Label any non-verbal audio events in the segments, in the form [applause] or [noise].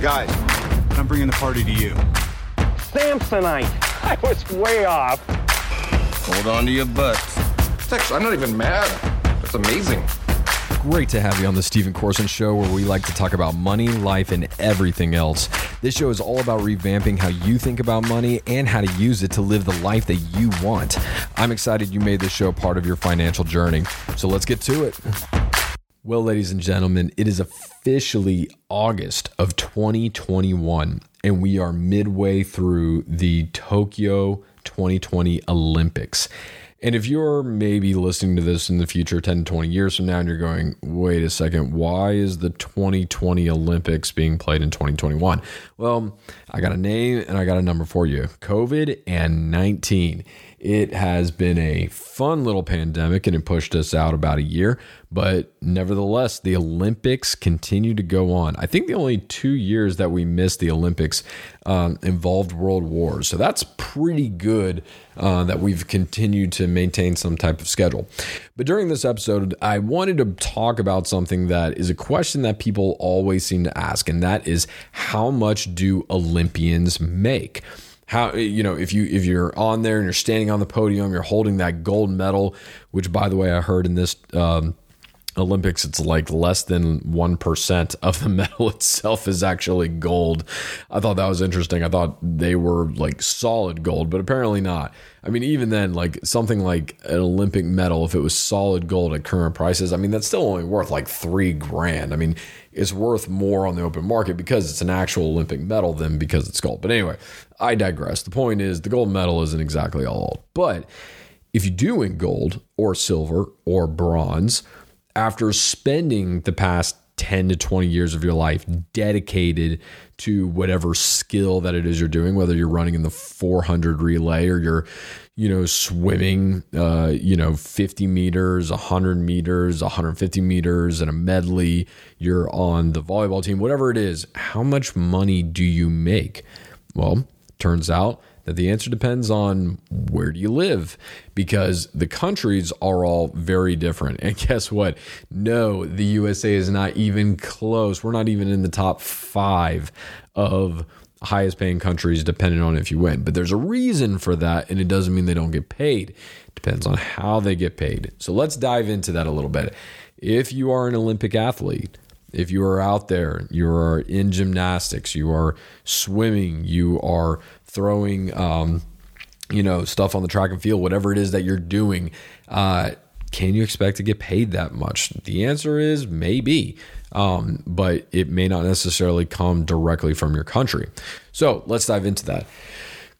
Guys, I'm bringing the party to you. Samsonite. I was way off. Hold on to your butts. Actually, I'm not even mad. That's amazing. Great to have you on the Stephen Corson Show, where we like to talk about money, life, and everything else. This show is all about revamping how you think about money and how to use it to live the life that you want. I'm excited you made this show part of your financial journey. So let's get to it. Well, ladies and gentlemen, it is officially August of 2021, and we are midway through the Tokyo 2020 Olympics. And if you're maybe listening to this in the future, 10 to 20 years from now, and you're going, wait a second, why is the 2020 Olympics being played in 2021? Well, I got a name and I got a number for you COVID and 19. It has been a fun little pandemic and it pushed us out about a year, but nevertheless, the Olympics continue to go on. I think the only two years that we missed the Olympics um, involved world wars. So that's pretty good uh, that we've continued to maintain some type of schedule. But during this episode, I wanted to talk about something that is a question that people always seem to ask, and that is how much do Olympians make? How you know if you if you're on there and you're standing on the podium you're holding that gold medal which by the way i heard in this um, olympics it's like less than 1% of the [laughs] medal itself is actually gold i thought that was interesting i thought they were like solid gold but apparently not i mean even then like something like an olympic medal if it was solid gold at current prices i mean that's still only worth like three grand i mean it's worth more on the open market because it's an actual Olympic medal than because it's gold. But anyway, I digress. The point is the gold medal isn't exactly all. But if you do win gold or silver or bronze, after spending the past 10 to 20 years of your life dedicated to whatever skill that it is you're doing, whether you're running in the 400 relay or you're, you know, swimming, uh, you know, 50 meters, 100 meters, 150 meters, and a medley, you're on the volleyball team, whatever it is, how much money do you make? Well, turns out that the answer depends on where do you live because the countries are all very different. [laughs] And guess what? No, the USA is not even close. We're not even in the top five of highest paying countries, depending on if you win. But there's a reason for that, and it doesn't mean they don't get paid. It depends on how they get paid. So let's dive into that a little bit. If you are an Olympic athlete, if you are out there, you are in gymnastics, you are swimming, you are throwing, um, you know, stuff on the track and field, whatever it is that you're doing, uh, can you expect to get paid that much? The answer is maybe, um, but it may not necessarily come directly from your country. So let's dive into that.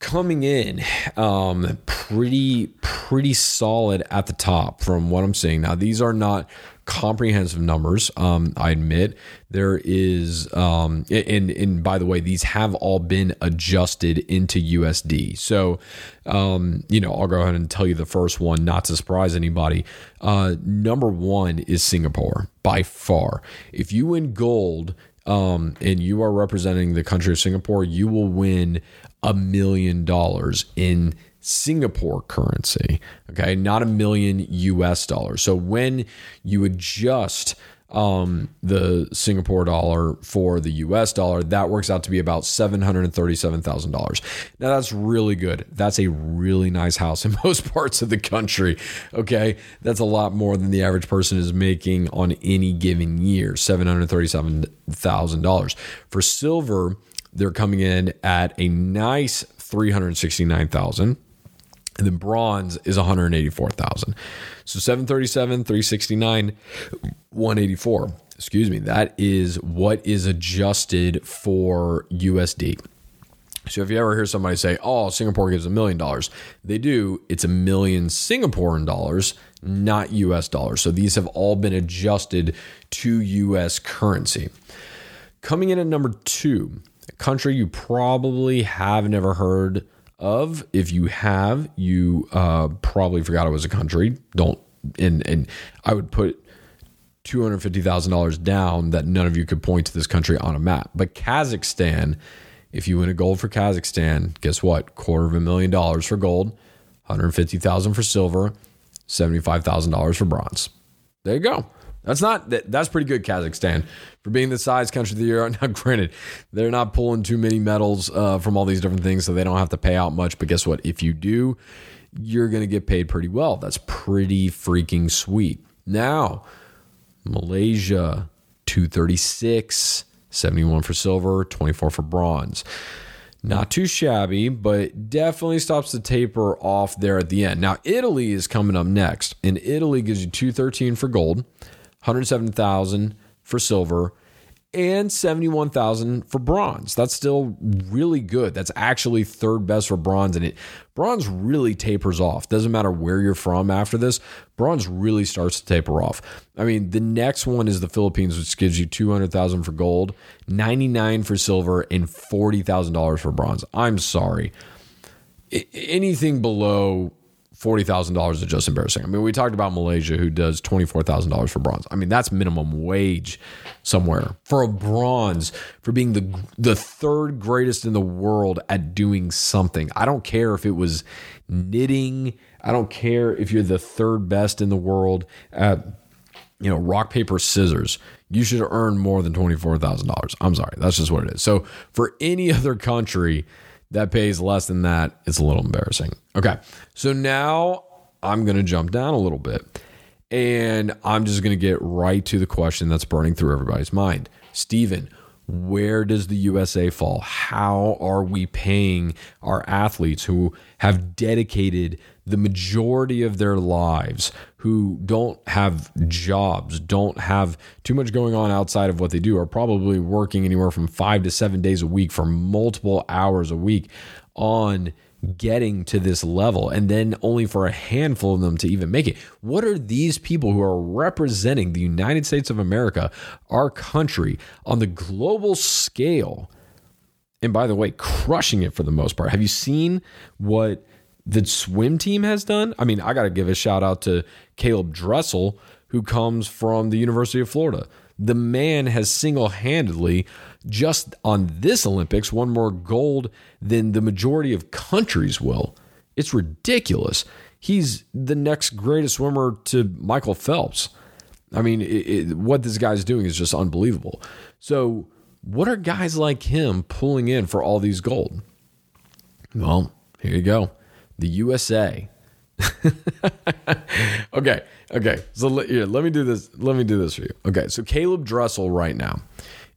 Coming in, um, pretty pretty solid at the top from what I'm seeing. Now these are not comprehensive numbers. Um, I admit there is, um, and and by the way, these have all been adjusted into USD. So, um, you know, I'll go ahead and tell you the first one, not to surprise anybody. Uh, number one is Singapore by far. If you win gold. Um, and you are representing the country of Singapore, you will win a million dollars in Singapore currency, okay, not a million US dollars. So when you adjust um, the Singapore dollar for the US dollar, that works out to be about $737,000. Now that's really good. That's a really nice house in [laughs] most parts of the country. Okay. That's a lot more than the average person is making on any given year $737,000. For silver, they're coming in at a nice 369,000 and then bronze is 184,000. So 737, 369, 184. Excuse me. That is what is adjusted for USD. So if you ever hear somebody say, "Oh, Singapore gives a million dollars," they do. It's a million Singaporean dollars, not US dollars. So these have all been adjusted to US currency. Coming in at number 2, a country you probably have never heard of. If you have, you uh, probably forgot it was a country. Don't and and I would put two hundred fifty thousand dollars down that none of you could point to this country on a map. But Kazakhstan, if you win a gold for Kazakhstan, guess what? Quarter of a million dollars for gold, one hundred fifty thousand for silver, seventy five thousand dollars for bronze. There you go. That's not that, that's pretty good, Kazakhstan, for being the size country of the year. [laughs] Now, granted, they're not pulling too many medals uh, from all these different things, so they don't have to pay out much. But guess what? If you do, you're going to get paid pretty well. That's pretty freaking sweet. Now, Malaysia, 236, 71 for silver, 24 for bronze. Not too shabby, but definitely stops the taper off there at the end. Now, Italy is coming up next, and Italy gives you 213 for gold, 107,000 for silver, and 71,000 for bronze. That's still really good. That's actually third best for bronze and it bronze really tapers off. Doesn't matter where you're from after this, bronze really starts to taper off. I mean, the next one is the Philippines which gives you 200,000 for gold, 99 for silver and $40,000 for bronze. I'm sorry. Anything below forty thousand dollars is just embarrassing. I mean, we talked about Malaysia, who does twenty four thousand dollars for bronze. I mean, that's minimum wage somewhere for a bronze for being the the third greatest in the world at doing something. I don't care if it was knitting. I don't care if you're the third best in the world at you know rock paper scissors. You should earn more than twenty four thousand dollars. I'm sorry, that's just what it is. So for any [laughs] other country that pays less than that, it's a little embarrassing. Okay. So now I'm going to jump down a little bit and I'm just going to get right to the question that's burning through everybody's mind. Steven, where does the USA fall? How are we paying our athletes who have dedicated the majority of their lives, who don't have jobs, don't have too much going on outside of what they do, are probably working anywhere from five to seven days a week for multiple hours a week on getting to this level and then only for a handful of them to even make it. What are these people who are representing the United States of America, our country, on the global scale? And by the way, crushing it for the most part. Have you seen what the swim team has done? I mean, I got to give a shout out to Caleb Dressel, who comes from the University of Florida. The man has single handedly, just on this Olympics, won more gold than the majority of countries will. It's ridiculous. He's the next greatest swimmer to Michael Phelps. I mean, it, it, what this guy's doing is just unbelievable. So, what are guys like him pulling in for all these gold? Well, here you go. The USA. [laughs] okay, okay. So let, me do this. Let me do this for you. Okay, so Caleb Dressel right now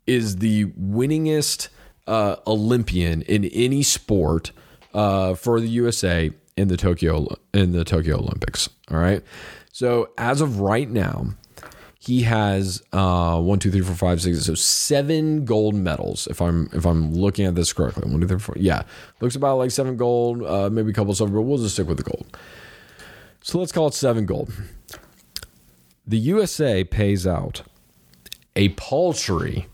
is the winningest uh, Olympian in any sport uh, for the USA in the Tokyo in the Tokyo Olympics. All right. So as of right now, he has uh, one, two, three, four, five, six, so seven gold medals. If I'm if I'm looking at this correctly, one, two, three, four. Yeah, looks about like seven gold, uh, maybe a couple silver, but we'll just stick with the gold. So let's call it seven gold. The USA pays out a paltry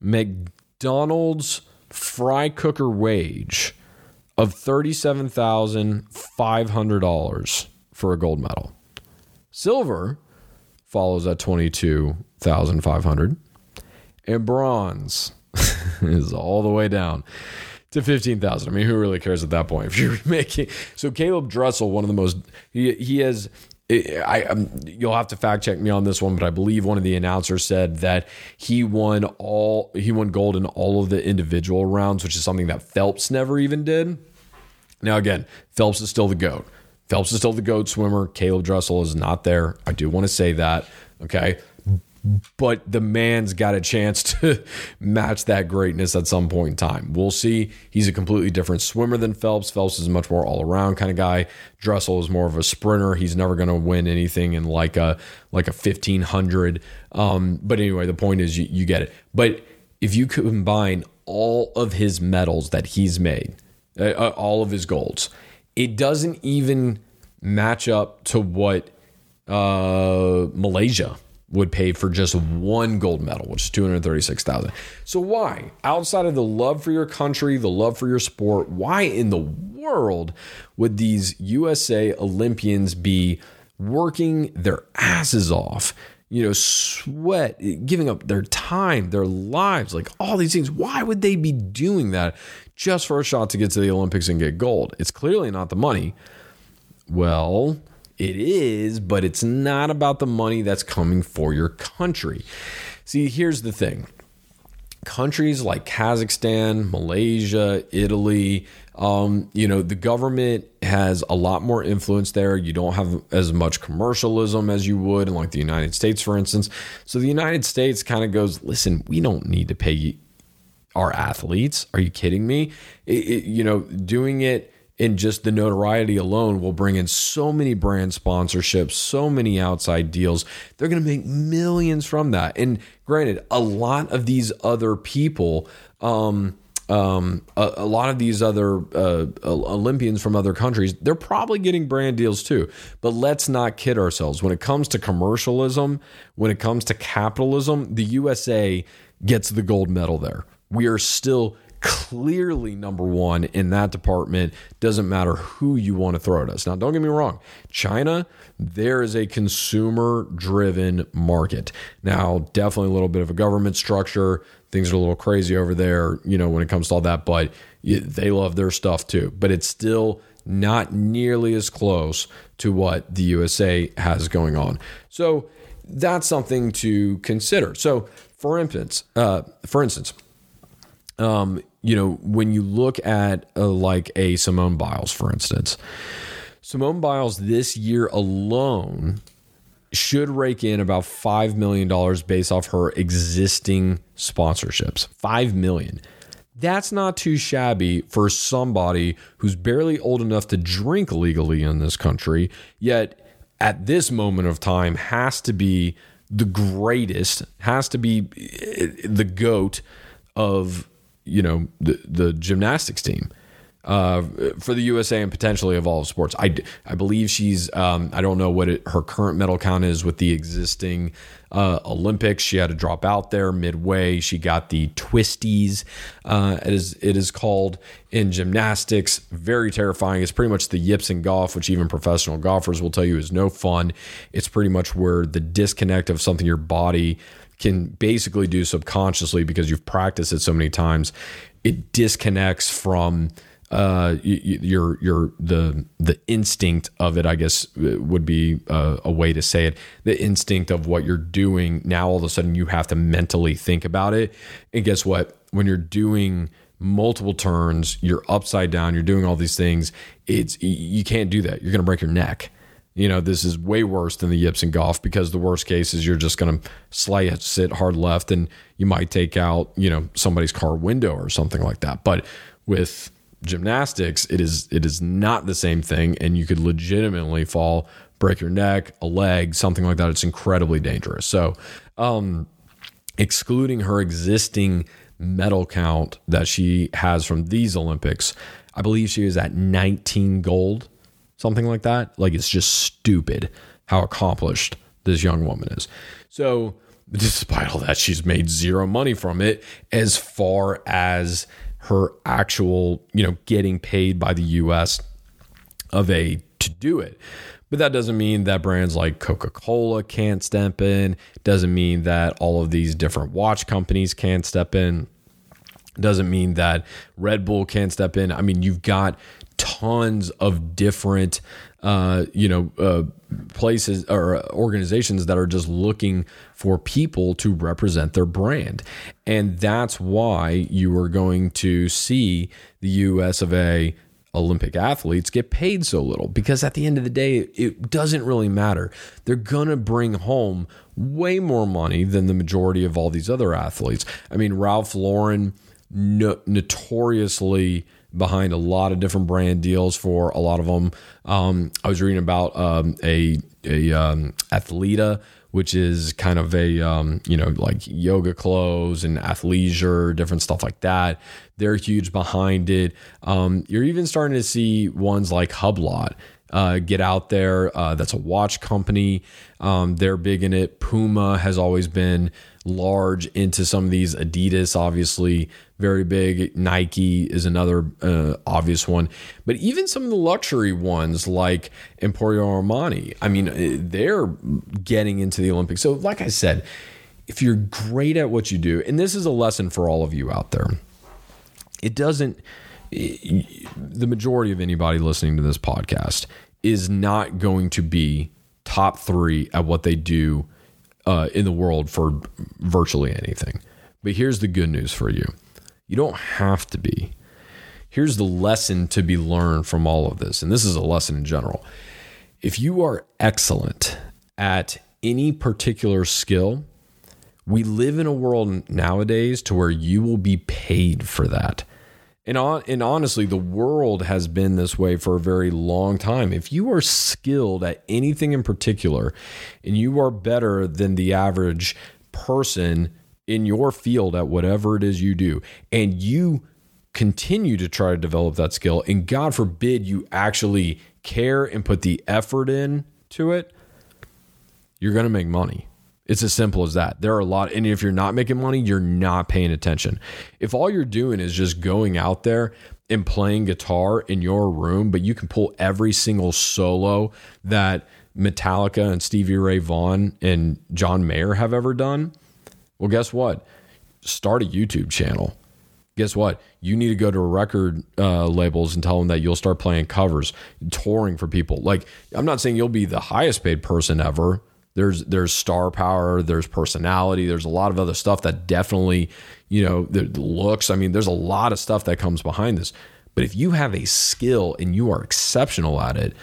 McDonald's fry cooker wage of $37,500 for a gold medal. Silver follows at 22,500 and bronze [laughs] is all the way down to 15,000. I mean, who really cares at that point if you're [laughs] making So Caleb Dressel, one of the most he he has I, um, you'll have to fact check me on this one, but I believe one of the announcers said that he won all he won gold in all of the individual rounds, which is something that Phelps never even did. Now again, Phelps is still the goat. Phelps is still the goat swimmer. Caleb Dressel is not there. I do want to say that. Okay, but the man's got a chance [laughs] to match that greatness at some point in time. We'll see. He's a completely different swimmer than Phelps. Phelps is much more all around kind of guy. Dressel is more of a sprinter. He's never going to win anything in like a like a fifteen hundred. Um, but anyway, the point is you, you get it. But if you combine all of his medals that he's made, uh, uh all of his golds, it doesn't even match up to what uh, Malaysia would pay for just one gold medal, which is 236,000. So why? Outside of the love for your country, the love for your sport, why in the world would these USA Olympians be working their asses off? You know, sweat, giving up their time, their lives, like all these things. Why would they be doing that just for a shot to get to the Olympics and get gold? It's clearly not the money. Well, It is, but it's not about the money that's coming for your country. See, here's the thing countries like Kazakhstan, Malaysia, Italy, um, you know, the government has a lot more influence there. You don't have as much commercialism as you would in like the United States, for instance. So the United States kind of goes, listen, we don't need to pay our athletes. Are you kidding me? It, it, you know, doing it in just the notoriety alone will bring in so many brand sponsorships, so many outside deals. They're going to make millions from that. And granted, a lot of these other people, um, um, a, a, lot of these other uh, Olympians from other countries, they're probably getting brand deals too. But let's not kid ourselves. When it comes to commercialism, when it comes to capitalism, the USA gets the gold medal there. We are still clearly number one in that department. Doesn't matter who you want to throw at us. Now, don't get me wrong. China, there is a consumer driven market. Now, definitely a little bit of a government structure. Things are a little crazy over there, you know, when it comes to all that, but they love their stuff too. But it's still not nearly as close to what the USA has going on. So that's something to consider. So, for instance, uh, for instance, um, you know, when you look at uh, like a Simone Biles, for instance, Simone Biles this year alone should rake in about $5 million based off her existing sponsorships. 5 million. That's not too shabby for somebody who's barely old enough to drink legally in this country, yet at this moment of time has to be the greatest, has to be eh, the GOAT of you know the the gymnastics team uh, for the USA and potentially of all sports. I, I believe she's um, I don't know what it, her current medal count is with the existing uh, Olympics. She had to drop out there midway. She got the twisties, uh, it is called in gymnastics. Very terrifying. It's pretty much the yips in golf, which even professional golfers will tell you is no fun. It's pretty much where the disconnect of something your body can basically do subconsciously because you've practiced it so many times. It disconnects from uh, your your the the instinct of it. I guess uh, would be a, uh, a way to say it. The instinct of what you're doing. Now all of a sudden you have to mentally think about it. And guess what? When you're doing multiple turns, you're upside down. You're doing all these things. It's you can't do that. You're to break your neck you know, this is way worse than the yips in golf because the worst case is you're just going to slice it hard left and you might take out, you know, somebody's car window or something like that. But with gymnastics, it is it is not the same thing and you could legitimately fall, break your neck, a leg, something like that. It's incredibly dangerous. So, um excluding her existing medal count that she has from these Olympics, I believe she is at 19 gold something like that. Like it's just stupid how accomplished this young woman is. So, despite all that, she's made zero money from it as far as her actual, you know, getting paid by the US of a to do it. But that doesn't mean that brands like Coca Cola can't step in. Doesn't mean that all of these different watch companies can't step in. Doesn't mean that Red Bull can't step in. I mean, you've got tons of different uh, you know uh, places or organizations that are just looking for people to represent their brand. And that's why you are going to see the US of A Olympic athletes get paid so little because at the end of the day it doesn't really matter. They're going to bring home way more money than the majority of all these other athletes. I mean Ralph Lauren no- notoriously behind a lot of different brand deals for a lot of them. Um, I was reading about um, a a um, Athleta, which is kind of a um, you know like yoga clothes and athleisure, different stuff like that. They're huge behind it. Um, you're even starting to see ones like Hublot. Uh, get out there. Uh, that's a watch company. Um, they're big in it. Puma has always been large into some of these. Adidas, obviously, very big. Nike is another uh, obvious one. But even some of the luxury ones like Emporio Armani, I mean, uh, they're getting into the Olympics. So, like I said, if you're great at what you do, and this is a lesson for all of you out there, it doesn't, the majority of anybody listening to this podcast, is not going to be top three at what they do uh, in the world for virtually anything. But here's the good news for you you don't have to be. Here's the lesson to be learned from all of this. And this is a lesson in general. If you are excellent at any particular skill, we live in a world nowadays to where you will be paid for that. And, on, and honestly, the world has been this way for a very long time. If you are skilled at anything in particular and you are better than the average person in your field at whatever it is you do, and you continue to try to develop that skill, and God forbid you actually care and put the effort in to it, you're going to make money. It's as simple as that. There are a lot, and if you're not making money, you're not paying attention. If all you're doing is just going out there and playing guitar in your room, but you can pull every single solo that Metallica and Stevie Ray Vaughan and John Mayer have ever done, well, guess what? Start a YouTube channel. Guess what? You need to go to record uh, labels and tell them that you'll start playing covers, touring for people. Like, I'm not saying you'll be the highest paid person ever there's there's star power, there's personality, there's a lot of other stuff that definitely, you know, the looks. I mean, there's a lot of stuff that comes behind this. But if you have a skill and you are exceptional at it,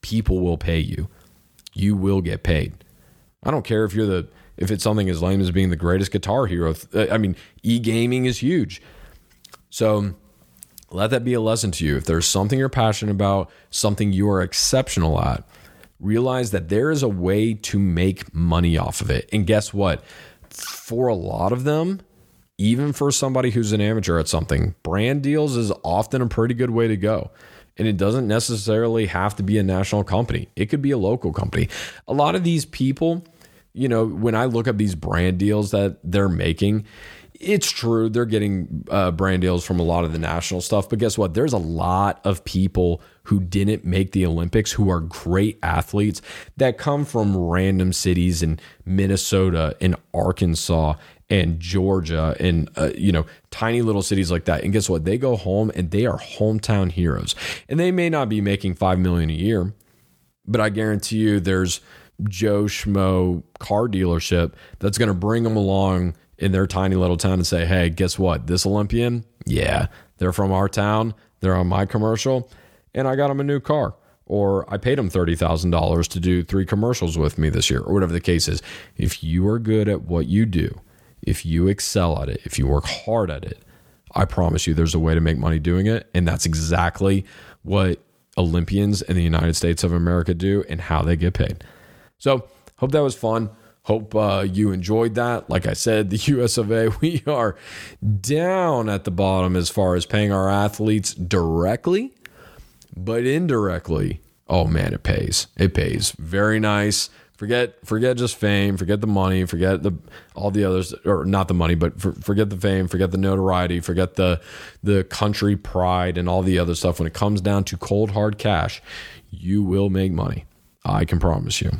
people will pay you. You will get paid. I don't care if you're the if it's something as lame as being the greatest guitar hero. I mean, e-gaming is huge. So let that be a lesson to you. If there's something you're passionate about, something you are exceptional at, realize that there is a way to make money off of it. And guess what? For a lot of them, even for somebody who's an amateur at something, brand deals is often a pretty good way to go. And it doesn't necessarily have to be a national company, it could be a local company. A lot of these people, you know, when I look at these brand deals that they're making, it's true they're getting uh, brand deals from a lot of the national stuff but guess what? There's a lot of people who didn't make the olympics who are great athletes that come from random cities in minnesota and arkansas and georgia and uh, you know tiny little cities like that. And guess what? They go home and they are hometown heroes. And they may not be making 5 million a year but i guarantee you there's joe schmo car dealership that's going to bring them along in their tiny little town and say, hey, guess what? This Olympian, yeah, they're from our town. They're on my commercial, and I got them a new car. Or I paid them $30,000 to do three commercials with me this year, or whatever the case is. If you are good at what you do, if you excel at it, if you work hard at it, I promise you there's a way to make money doing it. And that's exactly what Olympians in the United States of America do and how they get paid. So, hope that was fun. Hope uh, you enjoyed that. Like I said, the [laughs] US of A, we are down at the bottom as far as paying our athletes directly, but indirectly, oh man, it pays. It pays. Very nice. Forget forget just fame, forget the money, forget the all the others or not the money, but for, forget the fame, forget the notoriety, forget the the country pride and all the other stuff when it comes down to cold hard cash, you will make money. I can promise you.